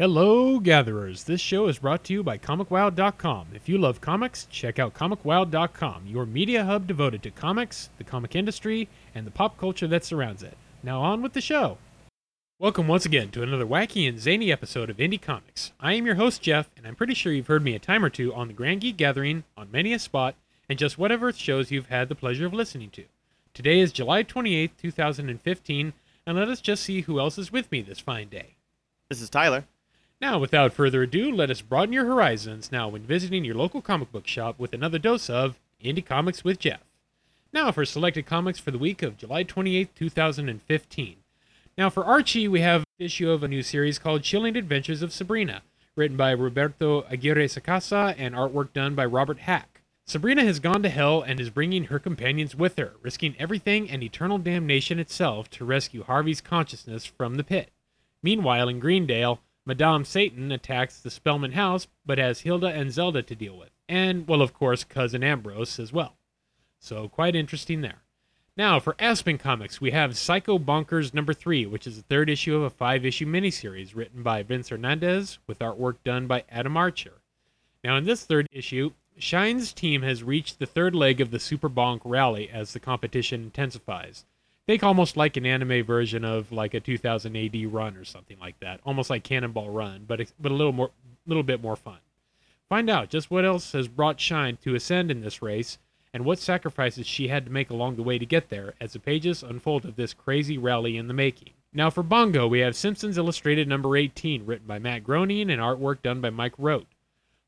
Hello, gatherers. This show is brought to you by ComicWow.com. If you love comics, check out ComicWow.com, your media hub devoted to comics, the comic industry, and the pop culture that surrounds it. Now, on with the show. Welcome once again to another wacky and zany episode of Indie Comics. I am your host, Jeff, and I'm pretty sure you've heard me a time or two on the Grand Geek Gathering, on many a spot, and just whatever shows you've had the pleasure of listening to. Today is July 28th, 2015, and let us just see who else is with me this fine day. This is Tyler. Now, without further ado, let us broaden your horizons now when visiting your local comic book shop with another dose of Indie Comics with Jeff. Now, for selected comics for the week of July 28, 2015. Now, for Archie, we have issue of a new series called Chilling Adventures of Sabrina, written by Roberto Aguirre Sacasa and artwork done by Robert Hack. Sabrina has gone to hell and is bringing her companions with her, risking everything and eternal damnation itself to rescue Harvey's consciousness from the pit. Meanwhile, in Greendale, Madame Satan attacks the Spellman house, but has Hilda and Zelda to deal with. And, well, of course, Cousin Ambrose as well. So, quite interesting there. Now, for Aspen Comics, we have Psycho Bonkers number 3, which is the third issue of a five issue miniseries written by Vince Hernandez with artwork done by Adam Archer. Now, in this third issue, Shine's team has reached the third leg of the Super Bonk rally as the competition intensifies think almost like an anime version of like a 2000 AD run or something like that, almost like Cannonball Run, but but a little more, a little bit more fun. Find out just what else has brought Shine to ascend in this race, and what sacrifices she had to make along the way to get there, as the pages unfold of this crazy rally in the making. Now for Bongo, we have Simpsons Illustrated number 18, written by Matt Groening and artwork done by Mike Rote.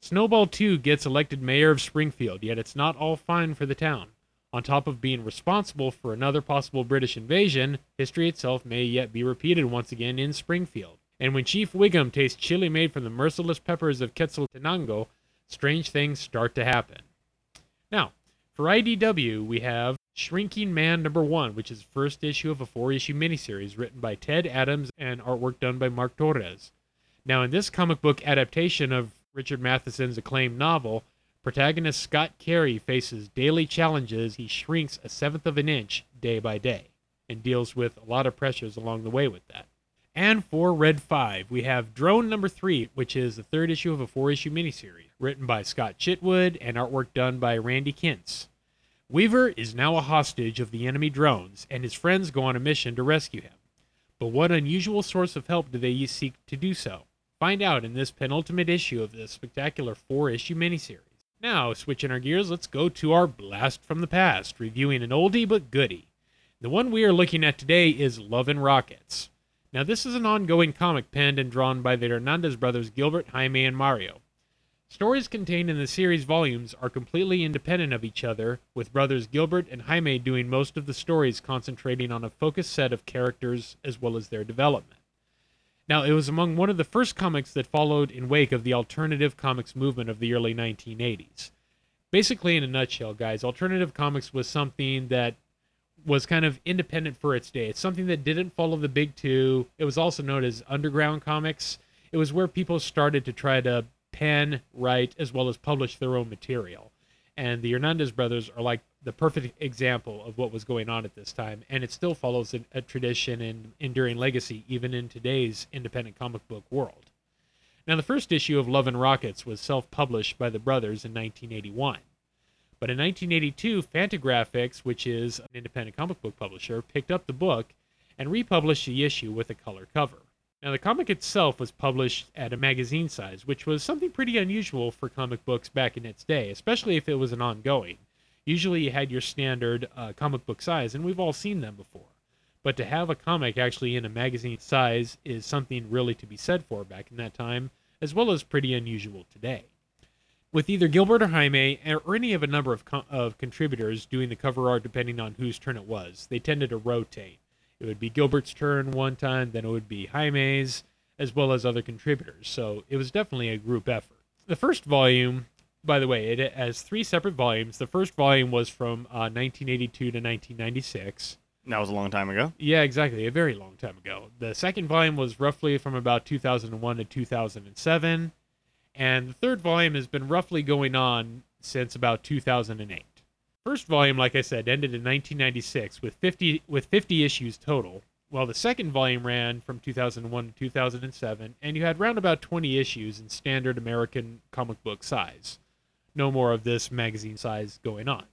Snowball 2 gets elected mayor of Springfield, yet it's not all fine for the town. On top of being responsible for another possible British invasion, history itself may yet be repeated once again in Springfield. And when Chief Wiggum tastes chili made from the merciless peppers of Quetzaltenango, strange things start to happen. Now, for IDW, we have Shrinking Man number one, which is the first issue of a four issue miniseries written by Ted Adams and artwork done by Mark Torres. Now, in this comic book adaptation of Richard Matheson's acclaimed novel, Protagonist Scott Carey faces daily challenges. He shrinks a seventh of an inch day by day and deals with a lot of pressures along the way with that. And for Red 5, we have Drone number 3, which is the third issue of a four issue miniseries, written by Scott Chitwood and artwork done by Randy Kintz. Weaver is now a hostage of the enemy drones, and his friends go on a mission to rescue him. But what unusual source of help do they seek to do so? Find out in this penultimate issue of this spectacular four issue miniseries. Now, switching our gears, let's go to our blast from the past, reviewing an oldie but goodie. The one we are looking at today is Love and Rockets. Now, this is an ongoing comic penned and drawn by the Hernandez brothers Gilbert, Jaime, and Mario. Stories contained in the series volumes are completely independent of each other, with brothers Gilbert and Jaime doing most of the stories concentrating on a focused set of characters as well as their development. Now, it was among one of the first comics that followed in wake of the alternative comics movement of the early 1980s. Basically, in a nutshell, guys, alternative comics was something that was kind of independent for its day. It's something that didn't follow the big two. It was also known as underground comics. It was where people started to try to pen, write, as well as publish their own material. And the Hernandez brothers are like the perfect example of what was going on at this time, and it still follows a, a tradition and enduring legacy even in today's independent comic book world. Now, the first issue of Love and Rockets was self published by the brothers in 1981. But in 1982, Fantagraphics, which is an independent comic book publisher, picked up the book and republished the issue with a color cover. Now, the comic itself was published at a magazine size, which was something pretty unusual for comic books back in its day, especially if it was an ongoing. Usually you had your standard uh, comic book size, and we've all seen them before. But to have a comic actually in a magazine size is something really to be said for back in that time, as well as pretty unusual today. With either Gilbert or Jaime, or any of a number of, co- of contributors doing the cover art depending on whose turn it was, they tended to rotate. It would be Gilbert's turn one time, then it would be Jaime's, as well as other contributors. So it was definitely a group effort. The first volume by the way, it has three separate volumes. The first volume was from uh, 1982 to 1996. That was a long time ago. Yeah, exactly. A very long time ago. The second volume was roughly from about 2001 to 2007. And the third volume has been roughly going on since about 2008. First volume, like I said, ended in 1996 with 50 with 50 issues total. Well, the second volume ran from 2001 to 2007, and you had round about 20 issues in standard American comic book size. No more of this magazine size going on.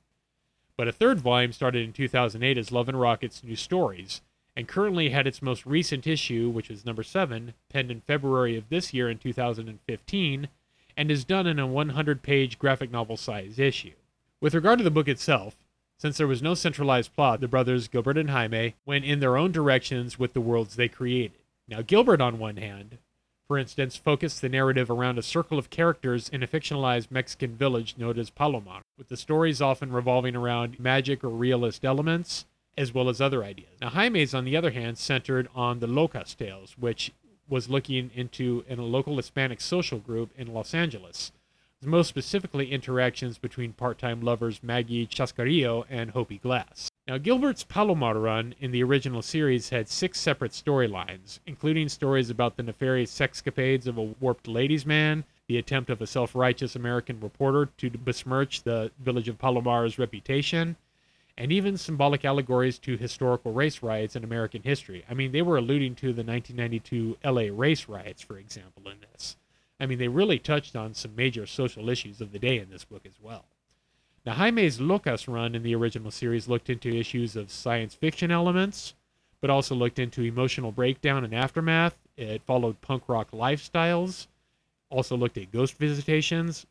But a third volume started in 2008 as Love and Rocket's New Stories, and currently had its most recent issue, which is number 7, penned in February of this year in 2015, and is done in a 100 page graphic novel size issue. With regard to the book itself, since there was no centralized plot, the brothers Gilbert and Jaime went in their own directions with the worlds they created. Now, Gilbert, on one hand, for instance, focused the narrative around a circle of characters in a fictionalized Mexican village known as Palomar, with the stories often revolving around magic or realist elements, as well as other ideas. Now, Jaime's, on the other hand, centered on the Locas tales, which was looking into in a local Hispanic social group in Los Angeles, most specifically interactions between part-time lovers Maggie Chascarrillo and Hopey Glass. Now, Gilbert's Palomar run in the original series had six separate storylines, including stories about the nefarious sexcapades of a warped ladies' man, the attempt of a self-righteous American reporter to besmirch the village of Palomar's reputation, and even symbolic allegories to historical race riots in American history. I mean, they were alluding to the 1992 LA race riots, for example, in this. I mean, they really touched on some major social issues of the day in this book as well. Now, Jaime's Locas run in the original series looked into issues of science fiction elements, but also looked into emotional breakdown and aftermath. It followed punk rock lifestyles, also looked at ghost visitations,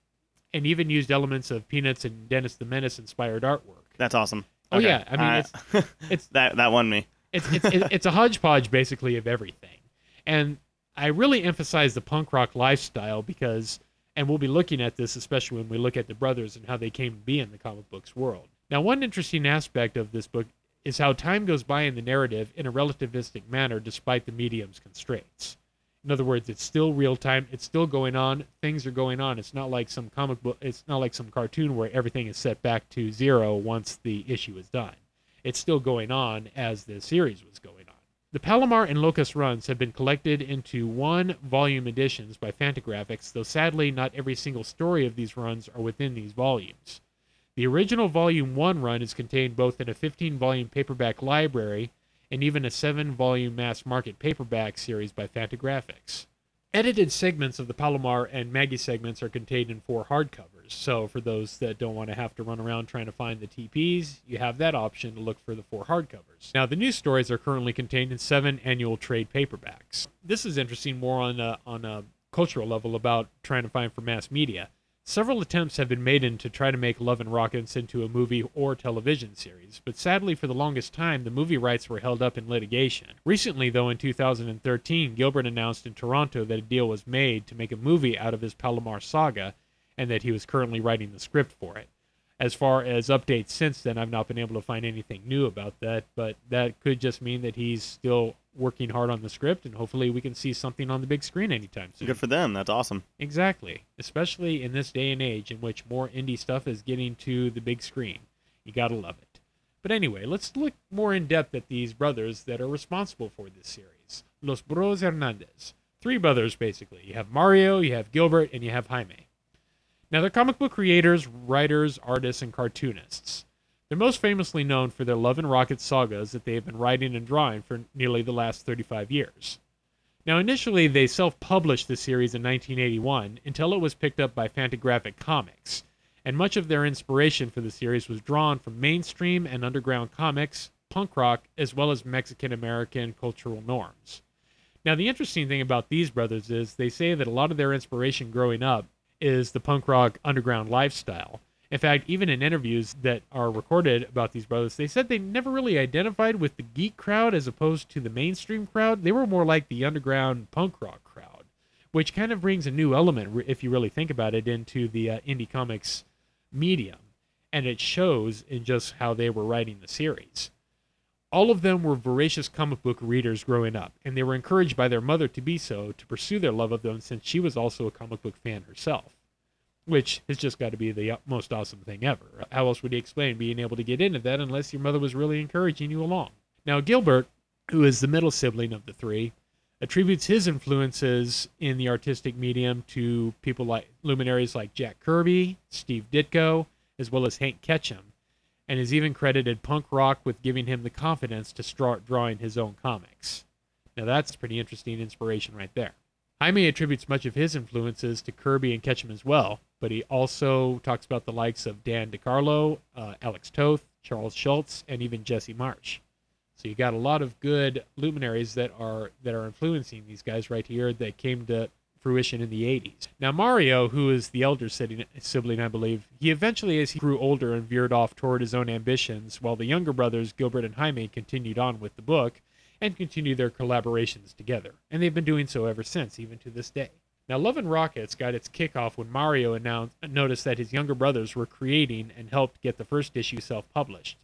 and even used elements of Peanuts and Dennis the Menace inspired artwork. That's awesome. Oh yeah, I mean it's it's that that won me. It's it's it's a hodgepodge basically of everything, and I really emphasize the punk rock lifestyle because, and we'll be looking at this especially when we look at the brothers and how they came to be in the comic books world. Now, one interesting aspect of this book is how time goes by in the narrative in a relativistic manner despite the medium's constraints. In other words, it's still real time. It's still going on. Things are going on. It's not like some comic book. It's not like some cartoon where everything is set back to zero once the issue is done. It's still going on as the series was going. The Palomar and Locas runs have been collected into one volume editions by Fantagraphics, though sadly not every single story of these runs are within these volumes. The original Volume 1 run is contained both in a 15 volume paperback library and even a seven volume mass market paperback series by Fantagraphics. Edited segments of the Palomar and Maggie segments are contained in four hardcovers, so for those that don't want to have to run around trying to find the TPs, you have that option to look for the four hardcovers. Now, the new stories are currently contained in seven annual trade paperbacks. This is interesting more on a, on a cultural level about trying to find for mass media. Several attempts have been made in to try to make Love and Rockets into a movie or television series, but sadly for the longest time the movie rights were held up in litigation. Recently, though, in 2013, Gilbert announced in Toronto that a deal was made to make a movie out of his Palomar saga and that he was currently writing the script for it. As far as updates since then, I've not been able to find anything new about that, but that could just mean that he's still working hard on the script, and hopefully we can see something on the big screen anytime soon. Good for them. That's awesome. Exactly. Especially in this day and age in which more indie stuff is getting to the big screen. You gotta love it. But anyway, let's look more in depth at these brothers that are responsible for this series. Los Bros Hernandez. Three brothers, basically. You have Mario, you have Gilbert, and you have Jaime. Now, they're comic book creators, writers, artists, and cartoonists. They're most famously known for their Love and Rocket sagas that they have been writing and drawing for nearly the last 35 years. Now, initially, they self published the series in 1981 until it was picked up by Fantagraphic Comics, and much of their inspiration for the series was drawn from mainstream and underground comics, punk rock, as well as Mexican American cultural norms. Now, the interesting thing about these brothers is they say that a lot of their inspiration growing up is the punk rock underground lifestyle in fact, even in interviews that are recorded about these brothers, they said they never really identified with the geek crowd as opposed to the mainstream crowd. They were more like the underground punk rock crowd, which kind of brings a new element, if you really think about it, into the uh, indie comics medium. And it shows in just how they were writing the series. All of them were voracious comic book readers growing up, and they were encouraged by their mother to be so to pursue their love of them since she was also a comic book fan herself which has just got to be the uh, most awesome thing ever. How else would you explain being able to get into that unless your mother was really encouraging you along? Now, Gilbert, who is the middle sibling of the three, attributes his influences in the artistic medium to people like luminaries like Jack Kirby, Steve Ditko, as well as Hank Ketcham, and has even credited punk rock with giving him the confidence to start drawing his own comics. Now that's pretty interesting inspiration right there. Jaime attributes much of his influences to Kirby and Ketcham as well, but he also talks about the likes of Dan DeCarlo, uh, Alex Toth, Charles Schulz, and even Jesse Marsh. So you got a lot of good luminaries that are that are influencing these guys right here that came to fruition in the 80s. Now Mario, who is the elder sibling, I believe, he eventually, as he grew older and veered off toward his own ambitions, while the younger brothers Gilbert and Jaime continued on with the book and continued their collaborations together. And they've been doing so ever since, even to this day. Now, Love and Rockets got its kickoff when Mario announced, noticed that his younger brothers were creating and helped get the first issue self published.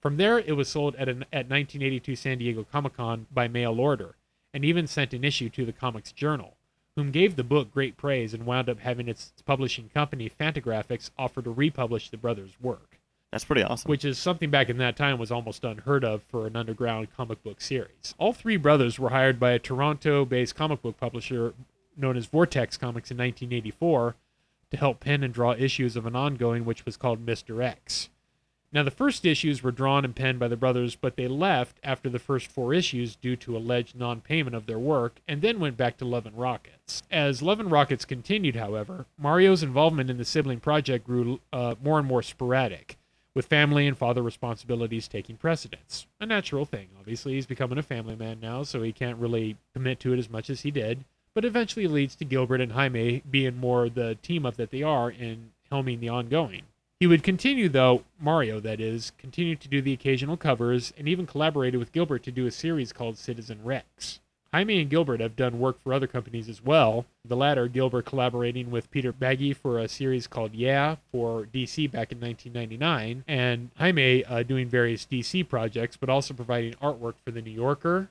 From there, it was sold at, an, at 1982 San Diego Comic Con by mail order, and even sent an issue to the Comics Journal, whom gave the book great praise and wound up having its publishing company, Fantagraphics, offer to republish the brothers' work. That's pretty awesome. Which is something back in that time was almost unheard of for an underground comic book series. All three brothers were hired by a Toronto based comic book publisher known as Vortex Comics in 1984 to help pen and draw issues of an ongoing which was called Mr. X. Now, the first issues were drawn and penned by the brothers, but they left after the first four issues due to alleged non payment of their work, and then went back to Love and Rockets. As Love and Rockets continued, however, Mario's involvement in the sibling project grew uh, more and more sporadic with family and father responsibilities taking precedence. A natural thing, obviously. He's becoming a family man now, so he can't really commit to it as much as he did. But eventually leads to Gilbert and Jaime being more the team up that they are in helming the ongoing. He would continue, though, Mario, that is, continue to do the occasional covers and even collaborated with Gilbert to do a series called Citizen Rex. Jaime and Gilbert have done work for other companies as well. The latter, Gilbert collaborating with Peter Bagge for a series called Yeah for DC back in 1999, and Jaime uh, doing various DC projects, but also providing artwork for The New Yorker,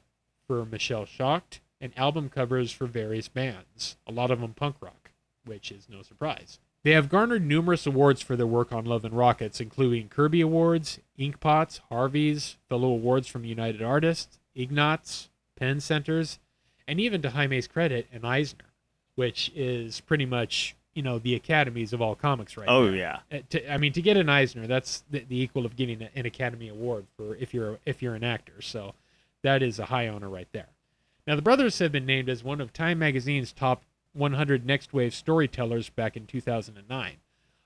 for Michelle Shocked, and album covers for various bands, a lot of them punk rock, which is no surprise. They have garnered numerous awards for their work on Love and Rockets, including Kirby Awards, Inkpots, Harveys, fellow awards from United Artists, Ignatz, Pen Centers, and even to Jaime's credit, an Eisner, which is pretty much you know the academies of all comics right oh there. yeah. Uh, to, i mean to get an eisner that's the, the equal of getting an academy award for if you're if you're an actor. So that is a high honor right there. Now the brothers have been named as one of time magazine's top 100 next wave storytellers back in 2009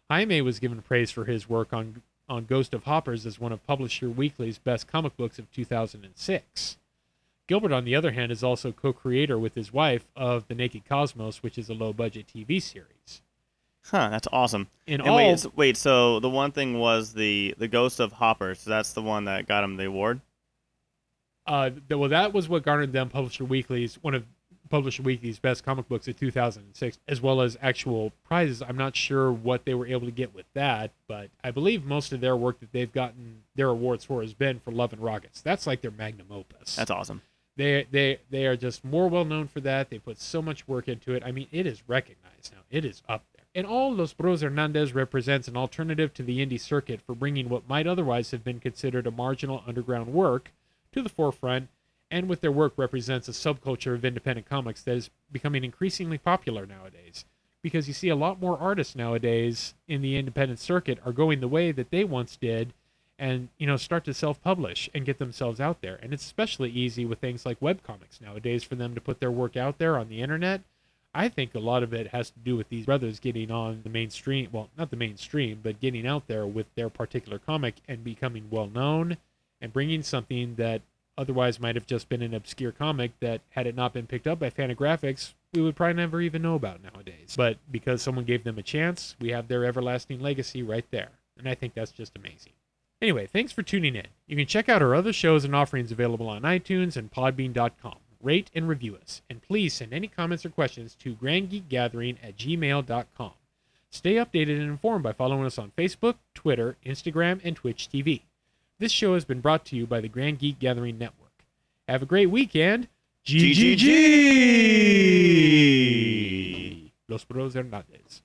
jaime was given praise for his work on on ghost of hoppers as one of publisher weekly's best comic books of 2006 Gilbert, on the other hand, is also co creator with his wife of The Naked Cosmos, which is a low budget TV series. Huh, that's awesome. In and all, wait, so, wait, so the one thing was the the Ghost of Hoppers. So that's the one that got him the award. Uh, well, that was what garnered them Publisher Weekly's one of Publisher Weekly's best comic books of 2006, as well as actual prizes. I'm not sure what they were able to get with that, but I believe most of their work that they've gotten their awards for has been for Love and Rockets. That's like their magnum opus. That's awesome. They they they are just more well known for that. They put so much work into it. I mean, it is recognized now. It is up there. And all Los Bros Hernandez represents an alternative to the indie circuit for bringing what might otherwise have been considered a marginal underground work to the forefront, and with their work represents a subculture of independent comics that is becoming increasingly popular nowadays. Because you see a lot more artists nowadays in the independent circuit are going the way that they once did and you know start to self-publish and get themselves out there and it's especially easy with things like webcomics nowadays for them to put their work out there on the internet i think a lot of it has to do with these brothers getting on the mainstream well not the mainstream but getting out there with their particular comic and becoming well known and bringing something that otherwise might have just been an obscure comic that had it not been picked up by fantagraphics we would probably never even know about nowadays but because someone gave them a chance we have their everlasting legacy right there and i think that's just amazing Anyway, thanks for tuning in. You can check out our other shows and offerings available on iTunes and Podbean.com. Rate and review us, and please send any comments or questions to grandgeekgathering at gmail.com. Stay updated and informed by following us on Facebook, Twitter, Instagram, and Twitch TV. This show has been brought to you by the Grand Geek Gathering Network. Have a great weekend. GGG! Los Bros Hernandez.